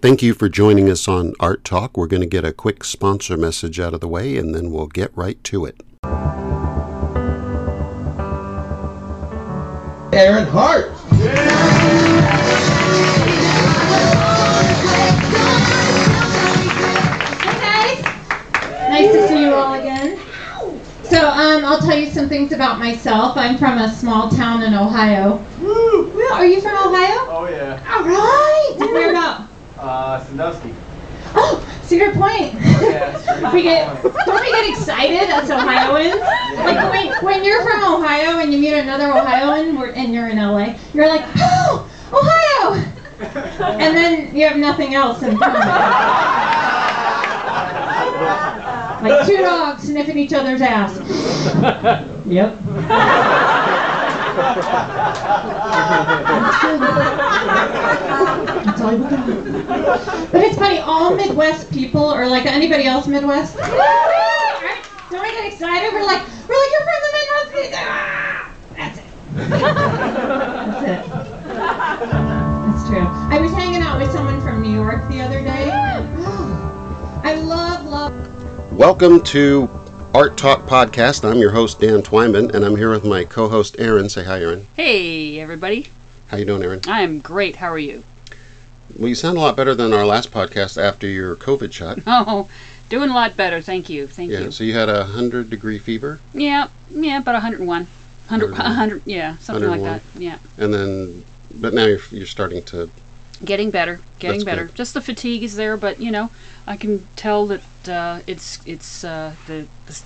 Thank you for joining us on Art Talk. We're going to get a quick sponsor message out of the way and then we'll get right to it. Erin Hart. Hey guys! Nice to see you all again. So, um, I'll tell you some things about myself. I'm from a small town in Ohio. Woo! Are you from Ohio? Oh yeah. All right. Where about? Uh, Sandusky. Oh, Cedar Point. Yeah. we get don't we get excited as Ohioans? Like when when you're from Ohio and you meet another Ohioan and you're in LA, you're like, oh, Ohio, and then you have nothing else in common. Like two dogs sniffing each other's ass. Yep. That's all we got. But it's funny, all Midwest people, are like anybody else Midwest, right? don't we get excited? We're like, we're like, you're from the Midwest. Ah, That's it. That's it. That's true. I was hanging out with someone from New York the other day. I love, love. Welcome to Art Talk Podcast. I'm your host Dan Twyman and I'm here with my co-host Aaron. Say hi Aaron. Hey, everybody. How you doing Aaron? I am great. How are you? Well, you sound a lot better than our last podcast after your COVID shot. Oh, doing a lot better. Thank you. Thank Yeah, you. so you had a 100 degree fever Yeah, yeah, about 101. 100, 101. 100 yeah, something like that. Yeah. and then but now you're, you're starting to Getting better. Getting That's better. good. Just the fatigue is there, but you know, I can tell that uh, it's it's uh, the the,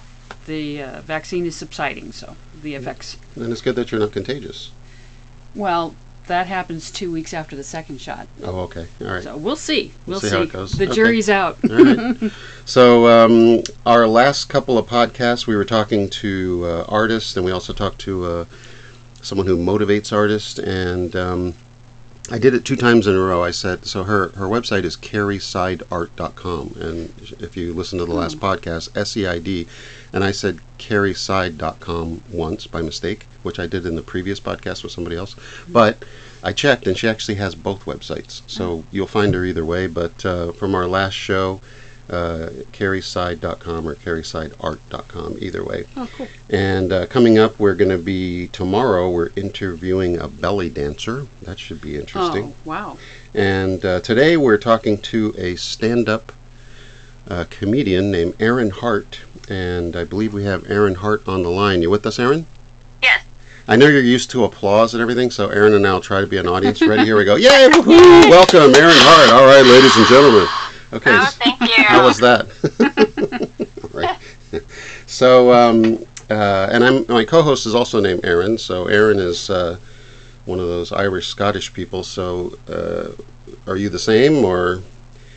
the uh, vaccine is subsiding, so the effects. and it's good that you're not contagious. Well, that happens 2 weeks after the second shot. Oh, okay. All right. So we'll see. We'll see see. how it goes. The Okay. jury's out. All right. So, um, our last couple of podcasts, we were talking to uh, artists, and we also talked to uh, someone who motivates artists. And um, I did it two times in a row. I said, so her, her website is carrysideart.com. And if you listen to the last podcast, S E I D, and I said carryside.com once by mistake, which I did in the previous podcast with somebody else. But I checked, and she actually has both websites. So you'll find her either way. But uh, from our last show, uh, carryside.com or carrysideart.com, either way. Oh, cool. And uh, coming up, we're going to be tomorrow. We're interviewing a belly dancer. That should be interesting. Oh, wow. And uh, today we're talking to a stand-up uh, comedian named Erin Hart, and I believe we have Erin Hart on the line. You with us, Aaron? Yes. I know you're used to applause and everything, so Aaron and I will try to be an audience. Ready? Here we go. Yay! Woohoo! Welcome, Erin Hart. All right, ladies and gentlemen. Okay. Oh, thank you. how was that? right. So, um, uh, and I'm my co-host is also named Aaron. So Aaron is uh, one of those Irish Scottish people. So, uh, are you the same or?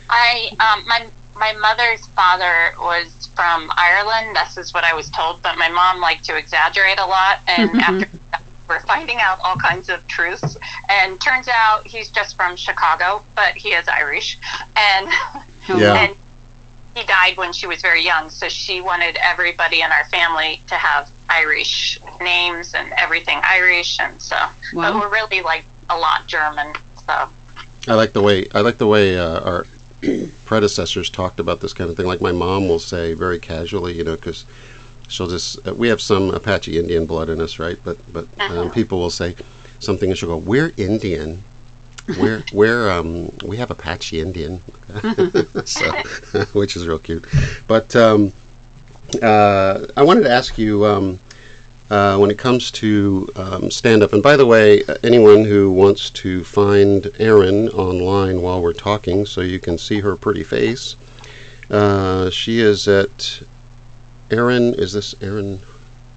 I um my my mother's father was from Ireland. This is what I was told, but my mom liked to exaggerate a lot, and after that, we're finding out all kinds of truths. And turns out he's just from Chicago, but he is Irish, and Yeah. and he died when she was very young. So she wanted everybody in our family to have Irish names and everything Irish, and so. But we're really like a lot German, so. I like the way I like the way uh, our predecessors talked about this kind of thing. Like my mom will say very casually, you know, because she'll just uh, we have some Apache Indian blood in us, right? But but um, Uh-huh. people will say something and she'll go, "We're Indian." We're we're um we have Apache Indian, so which is real cute. But um, uh, I wanted to ask you um, uh, when it comes to um, stand up. And by the way, uh, anyone who wants to find Erin online while we're talking, so you can see her pretty face, uh, she is at Erin. Is this Aaron?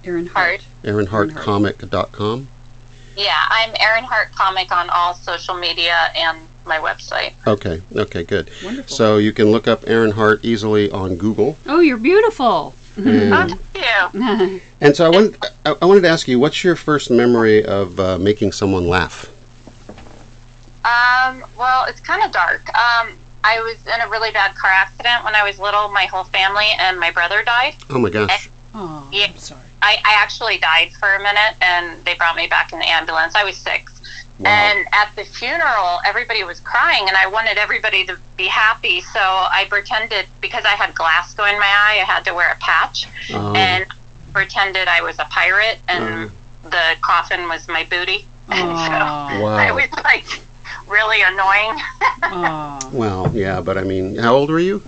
Aaron Hart. Aaron Hart. ErinHartComic.com. Yeah, I'm Erin Hart Comic on all social media and my website. Okay. Okay. Good. Wonderful. So you can look up Erin Hart easily on Google. oh, you're beautiful. And, Oh, thank you. and so I wanted I, I wanted to ask you, what's your first memory of uh, making someone laugh? Um, well, it's kind of dark. Um, I was in a really bad car accident when I was little. My whole family and my brother died. Oh my gosh. Oh, Yeah. I'm sorry. I, I actually died for a minute, and they brought me back in the ambulance. I was six, And at the funeral, everybody was crying, and I wanted everybody to be happy. So I pretended because I had glass go in my eye, I had to wear a patch, Um, and pretended I was a pirate, and Mm. the coffin was my booty. And so wow. I was like really annoying. Aw. Well, yeah, but I mean, how old were you?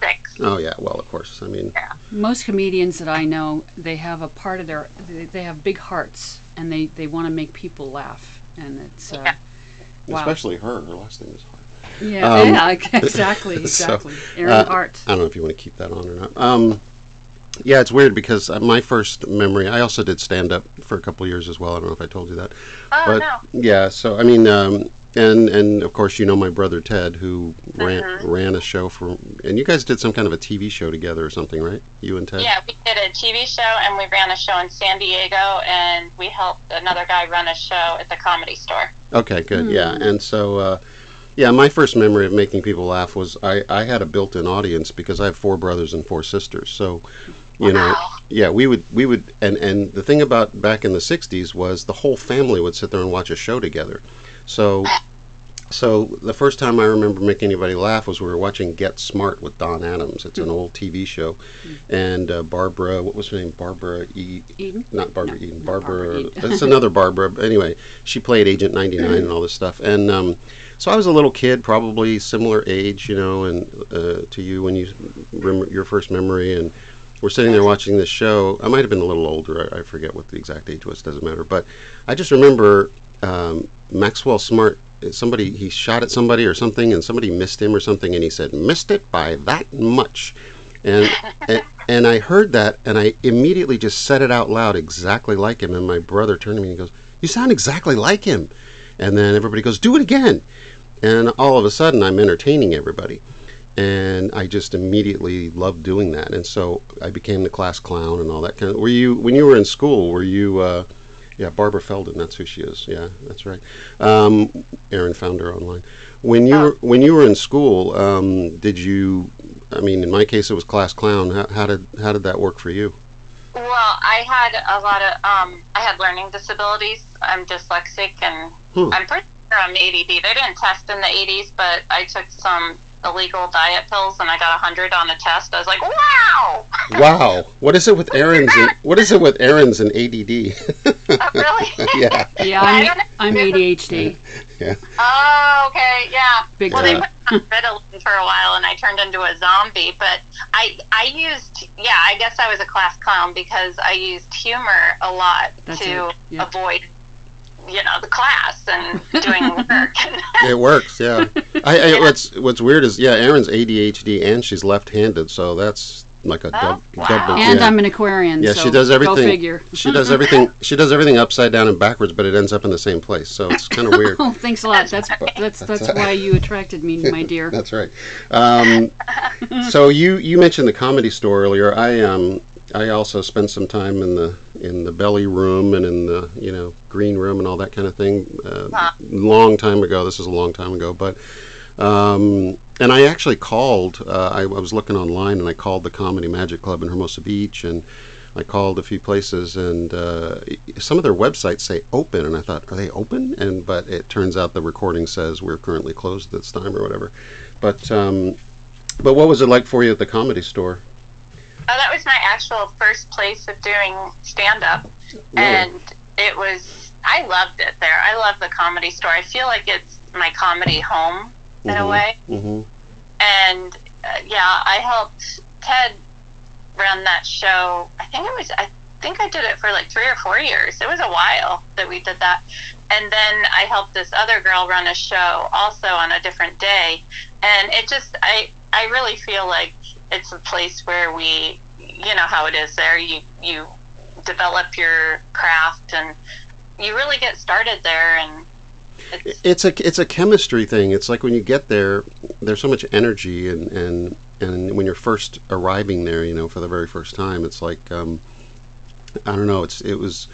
Six. Oh, yeah. Well, of course. I mean, Most comedians that I know, they have a part of their, they, they have big hearts, and they, they want to make people laugh, and it's, uh, Yeah. wow. especially her. Her last name is Hart. yeah, um, yeah, exactly, so, exactly. Aaron uh, Hart. I don't know if you want to keep that on or not. Um, yeah, it's weird because uh, my first memory. I also did stand up for a couple of years as well. I don't know if I told you that. Oh but no. yeah, so I mean, um, and and of course you know my brother Ted who ran Mhm. ran a show for, and you guys did some kind of a TV show together or something, right? You and Ted. Yeah, we did a TV show and we ran a show in San Diego, and we helped another guy run a show at the comedy store. Okay, good. Yeah, and so uh, yeah, my first memory of making people laugh was I I had a built-in audience because I have four brothers and four sisters, so. You know, Wow. yeah, we would, we would, and and the thing about back in the '60s was the whole family would sit there and watch a show together. So, so the first time I remember making anybody laugh was we were watching Get Smart with Don Adams. It's an old TV show, and uh, Barbara, what was her name? Barbara E. Eden? Not Barbara No, Eden. Barbara. Barbara it's another Barbara. But anyway, she played Agent 99 and all this stuff. And um, so I was a little kid, probably similar age, you know, and uh, to you when you remember your first memory. And we're sitting there watching this show. I might have been a little older. I, I forget what the exact age was. Doesn't matter. But I just remember um, Maxwell Smart. Somebody he shot at somebody or something, and somebody missed him or something, and he said missed it by that much. And, and and I heard that, and I immediately just said it out loud, exactly like him. And my brother turned to me and goes, "You sound exactly like him." And then everybody goes, "Do it again." And all of a sudden, I'm entertaining everybody, and I just immediately loved doing that. And so I became the class clown and all that kind of. Were you when you were in school? Were you? Uh, yeah, Barbara Feldon. That's who she is. Yeah, that's right. Um, Aaron found her online. When you were when you were in school, um, did you? I mean, in my case, it was class clown. How, how did how did that work for you? Well, I had a lot of um, I had learning disabilities. I'm dyslexic, and Hmm. I'm pretty sure I'm ADD. They didn't test in the 80s, but I took some illegal diet pills, and I got 100 on a test. I was like, wow, Wow, what is it with Aaron's? And, what is it with Aaron's and ADD? Oh, really? yeah, Yeah, I I'm, don't know. I'm ADHD, Oh, okay, yeah. big Well, they put me on Ritalin for a while, and I turned into a zombie. But I, I used, yeah, I guess I was a class clown because I used humor a lot That's to yeah. avoid, you know, the class and doing work. it works. Yeah, I, I, what's what's weird is yeah, Aaron's ADHD and she's left-handed, so that's like a dub, Oh, wow. double. And yeah. I'm an Aquarian. Yeah, so she does everything. Go figure. She does everything. She does everything upside down and backwards, but it ends up in the same place. So it's kind of weird. Oh, thanks a lot. That's that's that's why you attracted me, my dear. That's right. Um, so you you mentioned the comedy store earlier. I um I also spent some time in the in the belly room and in the you know green room and all that kind of thing. Uh, Huh. Long time ago. This is a long time ago, but. Um, and I actually called. Uh, I, I was looking online, and I called the Comedy Magic Club in Hermosa Beach, and I called a few places, and uh, some of their websites say open, and I thought, are they open? And but it turns out the recording says we're currently closed at this time or whatever. But um, but what was it like for you at the Comedy Store? Oh, that was my actual first place of doing stand up. And it was, I loved it there. I love the comedy store. I feel like it's my comedy home in a Mhm. way. hmm And uh, yeah, I helped Ted run that show. I think it was, I think I did it for like three or four years. It was a while that we did that. And then I helped this other girl run a show also on a different day. And it just, I, I really feel like it's a place where we, you know how it is there. You, you develop your craft and you really get started there. And it's, a it's a chemistry thing. It's like when you get there, there's so much energy, and and and when you're first arriving there, you know, for the very first time, it's like um, I don't know. It's it was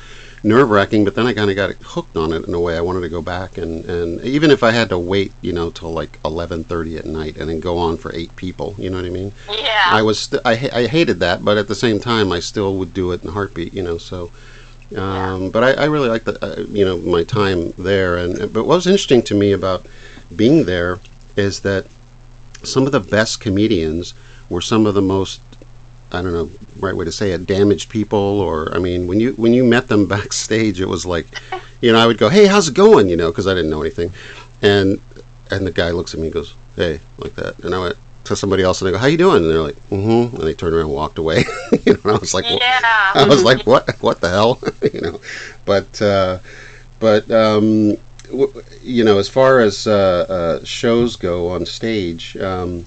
nerve wracking, but then I kind of got hooked on it in a way. I wanted to go back, and and even if I had to wait, you know, till like 11:30 at night and then go on for eight people, you know what I mean? yeah. I was st- I I hated that, but at the same time, I still would do it in a heartbeat, you know. So Um, But I, I really like the uh, you know my time there. And but what was interesting to me about being there is that some of the best comedians were some of the most I don't know right way to say it damaged people or I mean when you when you met them backstage it was like you know I would go hey how's it going? You know because I didn't know anything. And and the guy looks at me and goes hey like that. And I went to somebody else and they go how you doing and they're like mm-hmm and they turned around and walked away you know and I was like "Wha- Yeah. I was like, "What? What the hell?" you know, but uh, but um, w- you know, as far as uh, uh, shows go on stage, um,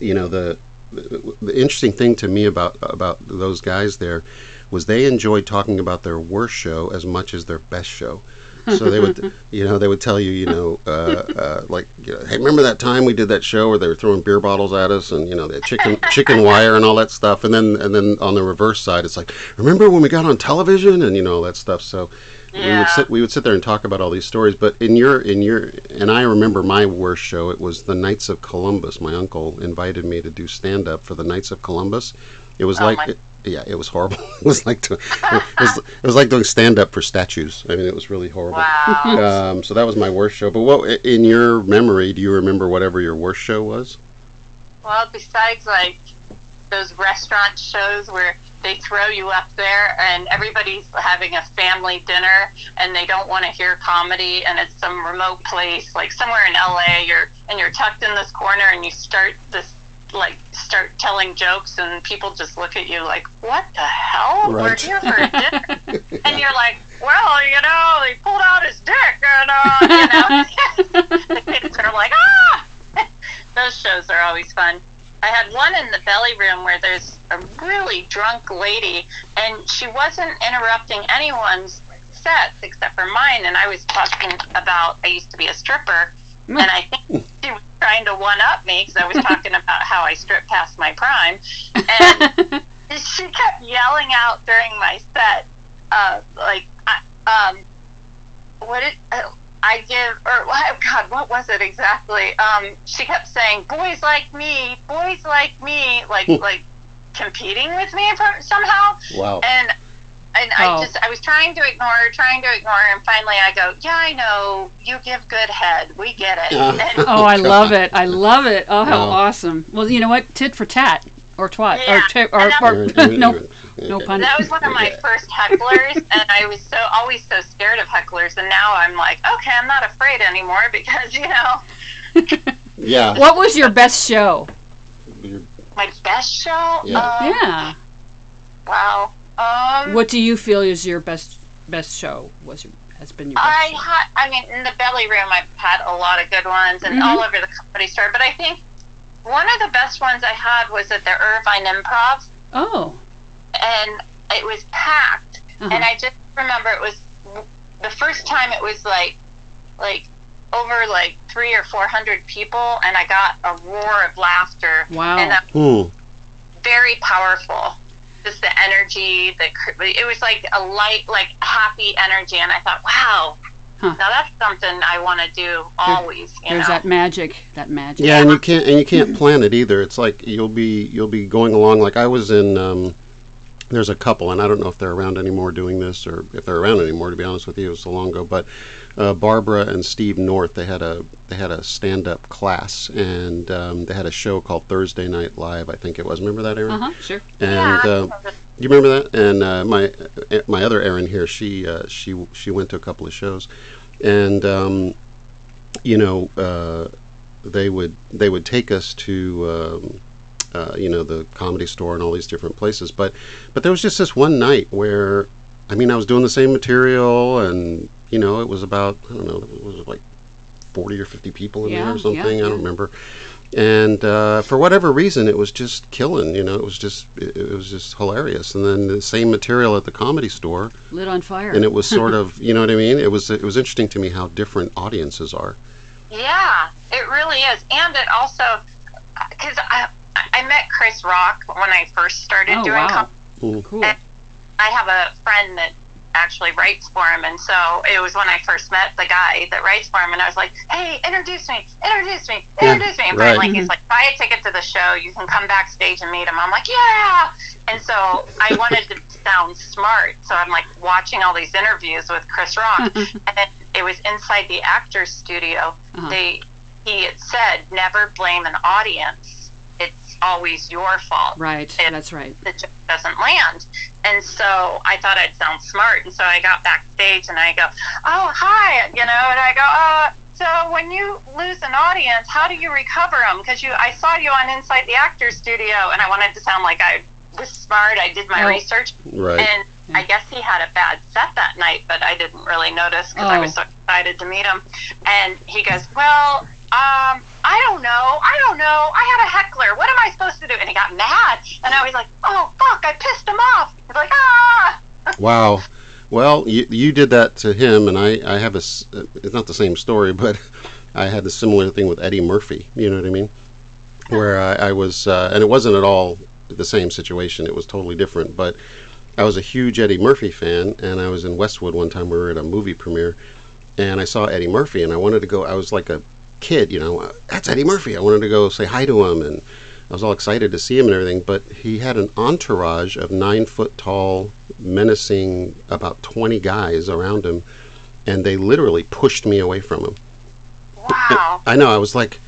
you know, the, the the interesting thing to me about about those guys there was they enjoyed talking about their worst show as much as their best show. So they would, you know, they would tell you, you know, uh, uh, like, you know, hey, remember that time we did that show where they were throwing beer bottles at us, and you know, the chicken chicken wire and all that stuff, and then and then on the reverse side, it's like, remember when we got on television and you know all that stuff. So we would sit we would sit there and talk about all these stories. But in your in your and I remember my worst show. It was the Knights of Columbus. My uncle invited me to do stand up for the Knights of Columbus. It was Oh, like. my- yeah, it was horrible. it was like to, it was it was like doing stand up for statues. I mean, it was really horrible. Wow. Um, so that was my worst show. But what in your memory do you remember? Whatever your worst show was? Well, besides like those restaurant shows where they throw you up there and everybody's having a family dinner and they don't want to hear comedy and it's some remote place like somewhere in LA you're and you're tucked in this corner and you start this like start telling jokes and people just look at you like what the hell? We're here for a dinner and you're like well you know he pulled out his dick and uh, you know. The kids are like ah! Those shows are always fun. I had one in the belly room where there's a really drunk lady, and she wasn't interrupting anyone's sets except for mine. And I was talking about I used to be a stripper, and I think she was trying to one up me because I was talking about how I stripped past my prime, and she kept yelling out during my set, uh, like, I, um, what it, uh, I give, or oh God, what was it exactly? Um, she kept saying, "Boys like me, boys like me," like like competing with me from, somehow, Wow. and and Oh. I just I was trying to ignore trying to ignore and finally I go, "Yeah, I know, you give good head, we get it." Yeah. Oh, I love it. I love it. Oh, how Wow. awesome. Well, you know what? Tit for tat. Or twat. Or, Yeah. tit, or, And that- or Aaron- Aaron- no, no pun. that was one of my first hecklers, and I was so always so scared of hecklers, and now I'm like, okay, I'm not afraid anymore because you know Yeah. What was your best show? My best show. Yeah. Um, Yeah. Wow. Um, What do you feel is your best best show? Was your has been your best? I show? had, I mean, in the belly room, I've had a lot of good ones, and Mhm. all over the comedy store. But I think one of the best ones I had was at the Irvine Improv, Oh. and it was packed. Uh-huh. And I just remember it was the first time it was like, like over like three or four hundred people, and I got a roar of laughter. Wow. And that Hmm. very powerful. Just the energy, the cr- it was like a light, like happy energy, and I thought, wow, Huh. now that's something I want to do always. You There's know, that magic. That magic. Yeah, and you can't and you can't plan it either. It's like you'll be you'll be going along. Like I was in. Um, there's a couple, and I don't know if they're around anymore doing this, or if they're around anymore. To be honest with you, it was so long ago. But uh, Barbara and Steve North, they had a they had a stand up class, and um, they had a show called Thursday Night Live. I think it was. Remember that, Aaron? Uh huh. Sure. And yeah, uh, you remember that? And uh, my uh, my other Erin here, she uh, she she went to a couple of shows, and um, you know uh, they would they would take us to um, uh, you know the comedy store and all these different places, but but there was just this one night where I mean I was doing the same material and you know it was about I don't know it was like forty or fifty people in Yeah, there or something yeah, I don't remember. And uh, for whatever reason it was just killing you know it was just it, it was just hilarious. And then the same material at the comedy store. Lit on fire. and it was sort of you know what i mean? It was it was interesting to me how different audiences are. Yeah, it really is, and it also because I I met Chris Rock when I first started oh doing. wow. com- Cool. I have a friend that actually writes for him, and so it was when I first met the guy that writes for him, and I was like, "Hey, introduce me, introduce me, Yeah, introduce me." And right. finally, he's like, "Buy a ticket to the show. You can come backstage and meet him." I'm like, "Yeah!" And so I wanted to sound smart. So I'm like watching all these interviews with Chris Rock, and it was inside the actor's studio. Uh-huh. They he had said never blame an audience. It's always your fault. Right. If That's right. The joke doesn't land. And so I thought I'd sound smart, and so I got backstage and I go, "Oh, hi," you know, and I go, "Uh." So when you lose an audience, how do you recover them? Because you, I saw you on Inside the Actors Studio, and I wanted to sound like I was smart. I did my Oh. research, Right. and I guess he had a bad set that night, but I didn't really notice because I Oh. was so excited to meet him. And he goes, "Well, um, I don't know. I don't know. I had a heckler. What am I supposed to do?" And he got mad, and I was like, "Oh fuck! I pissed him off." He's like, "Ah." Wow. Well, you, you did that to him, and I, I have a. It's not the same story, but I had a similar thing with Eddie Murphy. You know what I mean? Where I, I was, uh, and it wasn't at all the same situation. It was totally different. But I was a huge Eddie Murphy fan, and I was in Westwood one time. We were at a movie premiere, and I saw Eddie Murphy, and I wanted to go. I was like a kid, you know. That's Eddie Murphy. I wanted to go say hi to him, and I was all excited to see him and everything. But he had an entourage of nine foot tall, menacing, about twenty guys around him, and they literally pushed me away from him. Wow. I know. I was like,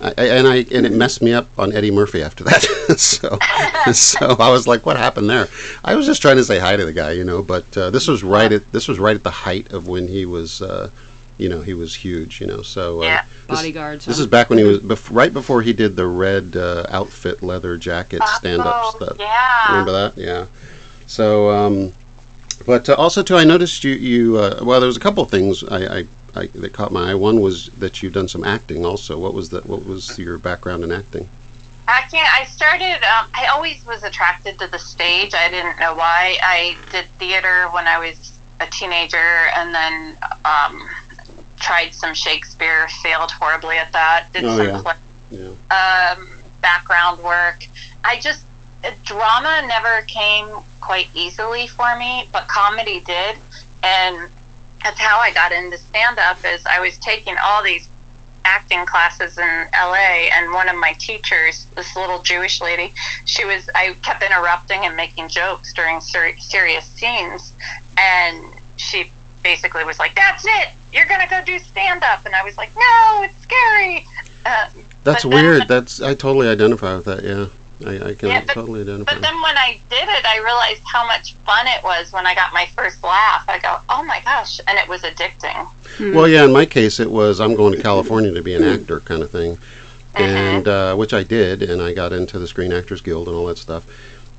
I- and I and it messed me up on Eddie Murphy after that. so, so I was like, what happened there? I was just trying to say hi to the guy, you know. But uh, this was right at this was right at the height of when he was, uh, you know, he was huge, you know. So uh, Yeah. this, Bodyguards. this huh? is back when he was bef- right before he did the red uh, outfit, leather jacket, stand up oh, stuff. Yeah. Remember that? Yeah. So, um, but uh, also too, I noticed you. You uh, well, there was a couple of things I, I, I that caught my eye. One was that you've done some acting. Also, what was that? What was your background in acting? Acting, I started, um, I always was attracted to the stage. I didn't know why. I did theater when I was a teenager and then um, tried some Shakespeare, failed horribly at that, did Oh, some yeah. play- Yeah. um, background work. I just, uh, drama never came quite easily for me, but comedy did. And that's how I got into stand up is I was taking all these acting classes in LA and one of my teachers, this little Jewish lady, she was I kept interrupting and making jokes during ser- serious scenes and she basically was like, "That's it. You're going to go do stand up." And I was like, "No, it's scary." Uh, That's But then- weird. That's I totally identify with that. Yeah, I, I can Yeah, but- totally identify. But then when I did it, I realized how much fun it was when I got my first laugh. I go, oh my gosh, and it was addicting. Well, yeah, in my case, it was I'm going to California to be an actor kind of thing, and uh, which I did, and I got into the Screen Actors Guild and all that stuff.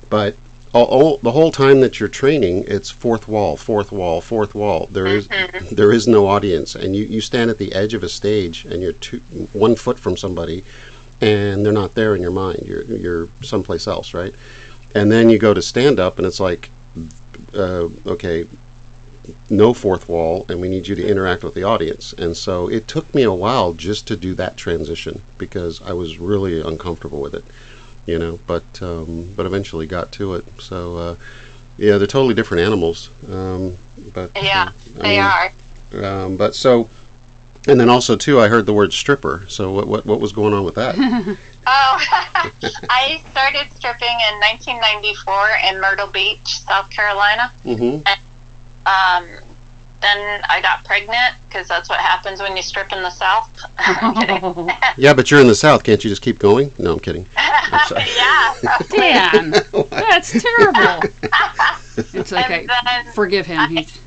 But all, all, the whole time that you're training, it's fourth wall, fourth wall, fourth wall. There is- there is no audience, and you, you stand at the edge of a stage, and you're two, one foot from somebody, and they're not there in your mind. You're you're someplace else, right? And then you go to stand up, and it's like, uh, okay, no fourth wall and we need you to interact with the audience and so it took me a while just to do that transition because i was really uncomfortable with it you know but um, but eventually got to it. So uh, yeah they're totally different animals um, but Yeah, uh, I they mean, are. um, but so and then also too i heard the word stripper. So what what, what was going on with that? Oh, I started stripping in 1994 in Myrtle Beach, South Carolina. hmm Um, then I got pregnant because that's what happens when you strip in the South. I'm yeah but you're in the south can't you just keep going no i'm kidding sorry. yeah. Dan, that's terrible. It's like And I then forgive him. He's,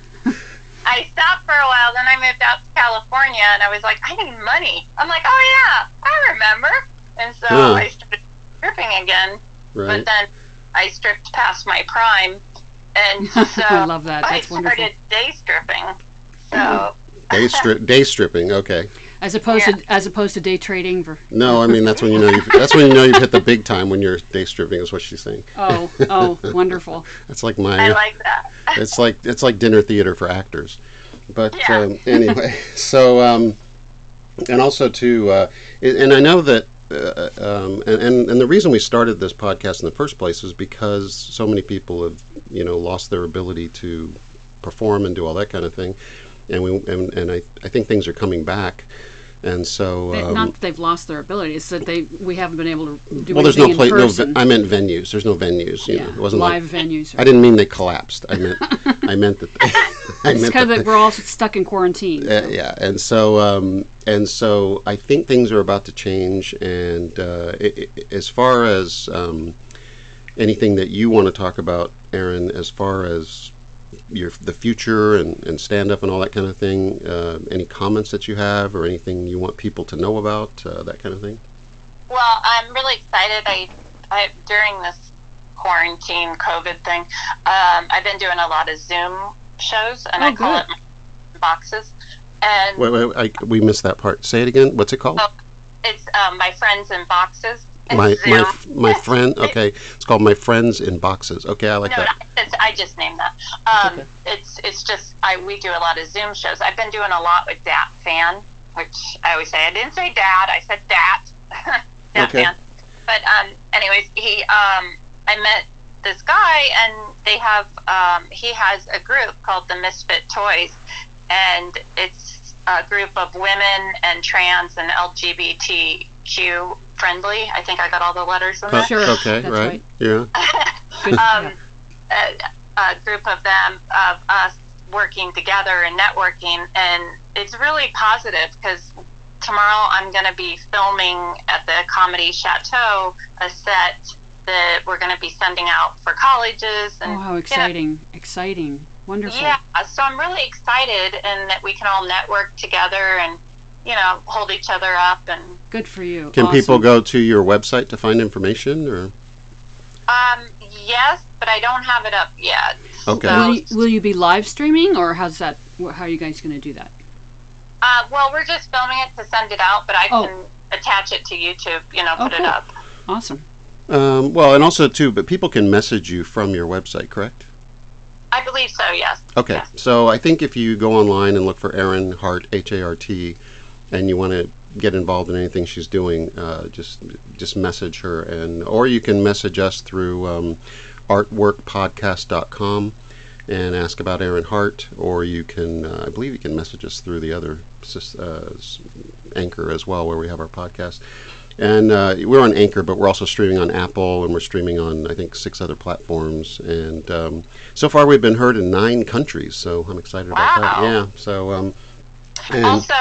I stopped for a while, then I moved out to California, and I was like, I need money. I'm like, oh yeah, I remember. And so Huh. I started stripping again, right but then I stripped past my prime, and so I love that. I That's started day stripping. So day strip day stripping okay As opposed Yeah. to as opposed to day trading. For, no i mean that's when you know you've, that's when you know you've hit the big time when you're day stripping is what she's saying oh, oh, wonderful. That's like my. I like that. it's like it's like dinner theater for actors. But Yeah. um, anyway, so um, and also too, uh, and I know that. Uh, um, and, and and the reason we started this podcast in the first place is because so many people have you know lost their ability to perform and do all that kind of thing, and we and, and I, I think things are coming back. and so They- um, not that they've lost their ability; it's that they we haven't been able to do well, there's no place. No, ve- I meant venues. There's no venues. You yeah, know, it wasn't live like venues. I didn't mean they collapsed. I meant I meant that. I It's meant because that we're all stuck in quarantine. Uh, yeah, and so um, and so I think things are about to change. And uh, i i as far as um, anything that you want to talk about, Aaron, as far as your the future and, and stand up and all that kind of thing, uh, any comments that you have or anything you want people to know about, uh, that kind of thing. Well, I'm really excited. I, I during this quarantine COVID thing, um, I've been doing a lot of Zoom shows, and Oh, I call good. it boxes. And Wait, wait, I, we missed that part. Say it again. What's it called? Oh, it's um, my friends in boxes. My my Zoom. my friend. Okay, it's called my friends in boxes. Okay, I like no, that. I just, I just named that. Um, Okay. It's it's just I we do a lot of Zoom shows. I've been doing a lot with Dat Phan, which I always say I didn't say Dad, I said Dat. Dat Okay. Phan. But um, anyways, he um, I met this guy and they have um, he has a group called the Misfit Toys, and it's a group of women and trans and LGBTQ friendly. I think I got all the letters in Oh, there Sure, Okay. that's right. right. Yeah. Good. um, a, a group of them of us working together and networking and it's really positive because tomorrow i'm going to be filming at the comedy chateau a set that we're going to be sending out for colleges and oh, how exciting! Exciting! Wonderful. yeah so i'm really excited and that we can all network together and you know hold each other up and Good for you. Can Awesome. people go to your website to find information or? um yes but i don't have it up yet Okay. So- Will you, will you be live streaming, or how's that? How are you guys going to do that? Uh, well, we're just filming it to send it out, but I Oh. can attach it to YouTube. You know, Oh, put cool. it up. Awesome. Um, well, and also too, but people can message you from your website, correct? I believe so. Yes. Okay. Yes. So I think if you go online and look for Erin Hart, H A R T, and you want to get involved in anything she's doing, uh, just just message her, and or you can message us through um, artworkpodcast.com and ask about Erin Hart, or you can, uh, I believe, you can message us through the other uh, anchor as well, where we have our podcast. And uh, we're on Anchor, but we're also streaming on Apple, and we're streaming on I think six other platforms. And um, so far, we've been heard in nine countries, so I'm excited about that. Yeah. So um, and, Also,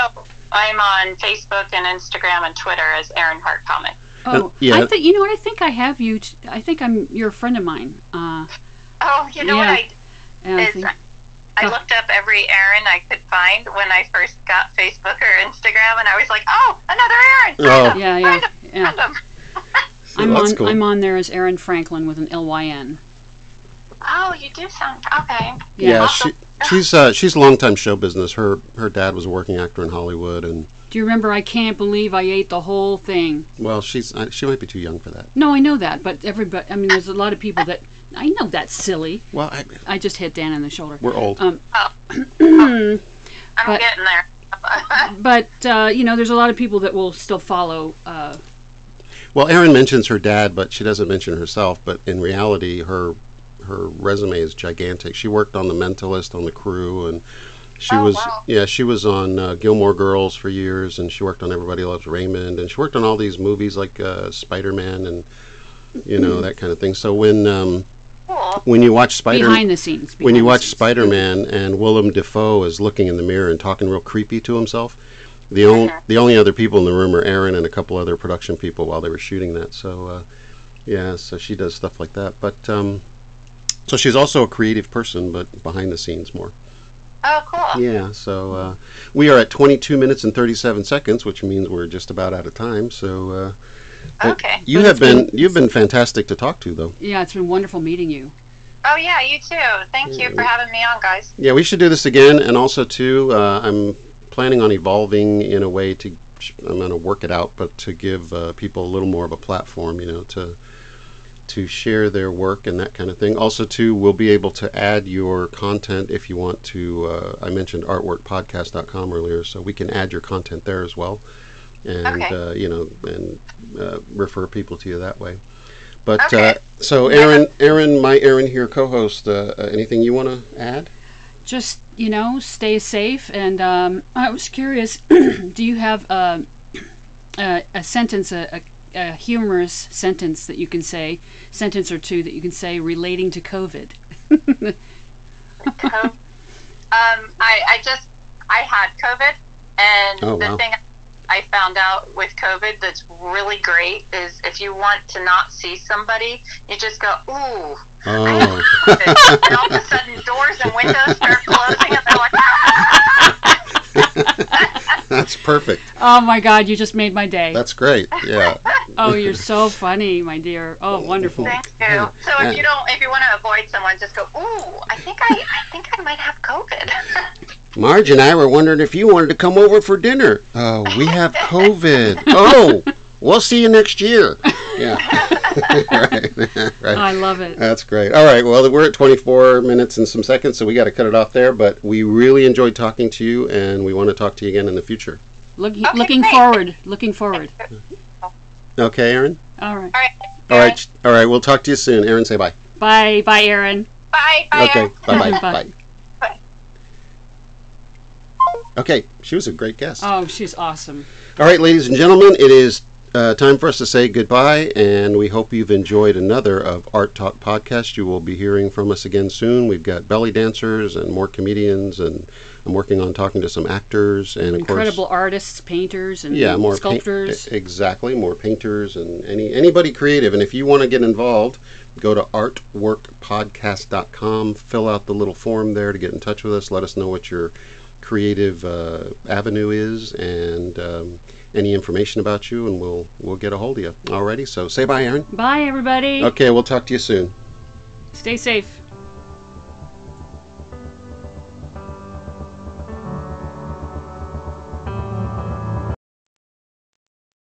I'm on Facebook and Instagram and Twitter as Erin Hart Comic. Oh, yeah. I think you know what? I think I have you. T- I think I'm. You're a friend of mine. Uh, Oh, you know Yeah. what I and I is? think, I Oh. looked up every Aaron I could find when I first got Facebook or Instagram, and I was like, "Oh, another Erin!" Oh. Find 'em, yeah, yeah, find 'em, yeah. find 'em. so I'm that's on. cool. I'm on there as Aaron Franklyn with an L Y N. Oh, you do sound okay. yeah, Awesome. she, she's uh, she's a longtime show business. Her her dad was a working actor in Hollywood, and Do you remember? I can't believe I ate the whole thing. well, she's uh, she might be too young for that. No, I know that, but everybody. I mean, there's a lot of people that. I know that's silly. Well, I, I just hit Dan in the shoulder. we're old. Um, I'm But- getting there. but uh, you know, there's a lot of people that will still follow. Uh, Well, Erin mentions her dad, but she doesn't mention herself. But in reality, her her resume is gigantic. She worked on The Mentalist on the crew, and she Oh, was wow. yeah she was on uh, Gilmore Girls for years, and she worked on Everybody Loves Raymond, and she worked on all these movies like uh, Spider Man and you know that kind of thing. So when um, cool. when you watch Spider, behind the scenes. When you watch Spider-Man and Willem Dafoe is looking in the mirror and talking real creepy to himself, the only Uh-huh. the only other people in the room are Aaron and a couple other production people while they were shooting that. So uh, yeah, so she does stuff like that. But um, so she's also a creative person, but behind the scenes more. Oh, cool. Yeah. So uh, we are at 22 minutes and 37 seconds, which means we're just about out of time. So. Uh, Okay. You But have been been- you've been fantastic to talk to though. Yeah, it's been wonderful meeting you. Oh, yeah, you too. Thank you for having me on, guys. Yeah, we should do this again. And also, too, uh, I'm planning on evolving in a way to. I'm going to work it out, but to give uh, people a little more of a platform, you know, to to share their work and that kind of thing. Also, too, we'll be able to add your content if you want to. Uh, I mentioned artworkpodcast.com earlier, so we can add your content there as well, and Okay. uh, you know, and uh, refer people to you that way. But Okay. uh, so, Aaron, Aaron, my Aaron here, co-host. Uh, uh, anything you want to add? just you know, stay safe. And um, I was curious, do you have a, a, a sentence, a, a, a humorous sentence that you can say, sentence or two that you can say relating to COVID? Co- um, I, I just I had COVID, and Oh, the wow. thing I found out with COVID that's really great is if you want to not see somebody, you just go ooh. Oh, and all of a sudden, doors and windows start closing, and they're like, ah! that's perfect. oh my God, you just made my day. That's great. Yeah. oh, you're so funny, my dear. Oh, wonderful. Thank you. So if you don't, if you want to avoid someone, just go. Ooh, I think I, I think I might have COVID. Marge and I were wondering if you wanted to come over for dinner. Oh, we have COVID. Oh, we'll see you next year. Yeah. right. right. I love it. That's great. All right. Well, we're at 24 minutes and some seconds, so we got to cut it off there. But we really enjoyed talking to you, and we want to talk to you again in the future. Look, Okay, looking great. forward. Looking forward. Okay, Aaron. All right. All right. All right. All right. We'll talk to you soon. Aaron, say bye. Bye. Bye, Aaron. Bye. Bye. Okay. Bye. Bye. Bye. Bye. Bye. Okay. She was a great guest. Oh, she's awesome. All right, ladies and gentlemen, it is uh, time for us to say goodbye, and we hope you've enjoyed another of Art Talk podcast. You will be hearing from us again soon. We've got belly dancers and more comedians, and I'm working on talking to some actors and of Incredible course. artists, painters, and Yeah, more sculptors. exactly, more painters and any anybody creative. And if you want to get involved, go to artworkpodcast.com, fill out the little form there to get in touch with us. Let us know what your creative uh, avenue is and um, any information about you, and we'll we'll get a hold of you. Alrighty, so say bye, Aaron. Bye, everybody. Okay, we'll talk to you soon. Stay safe.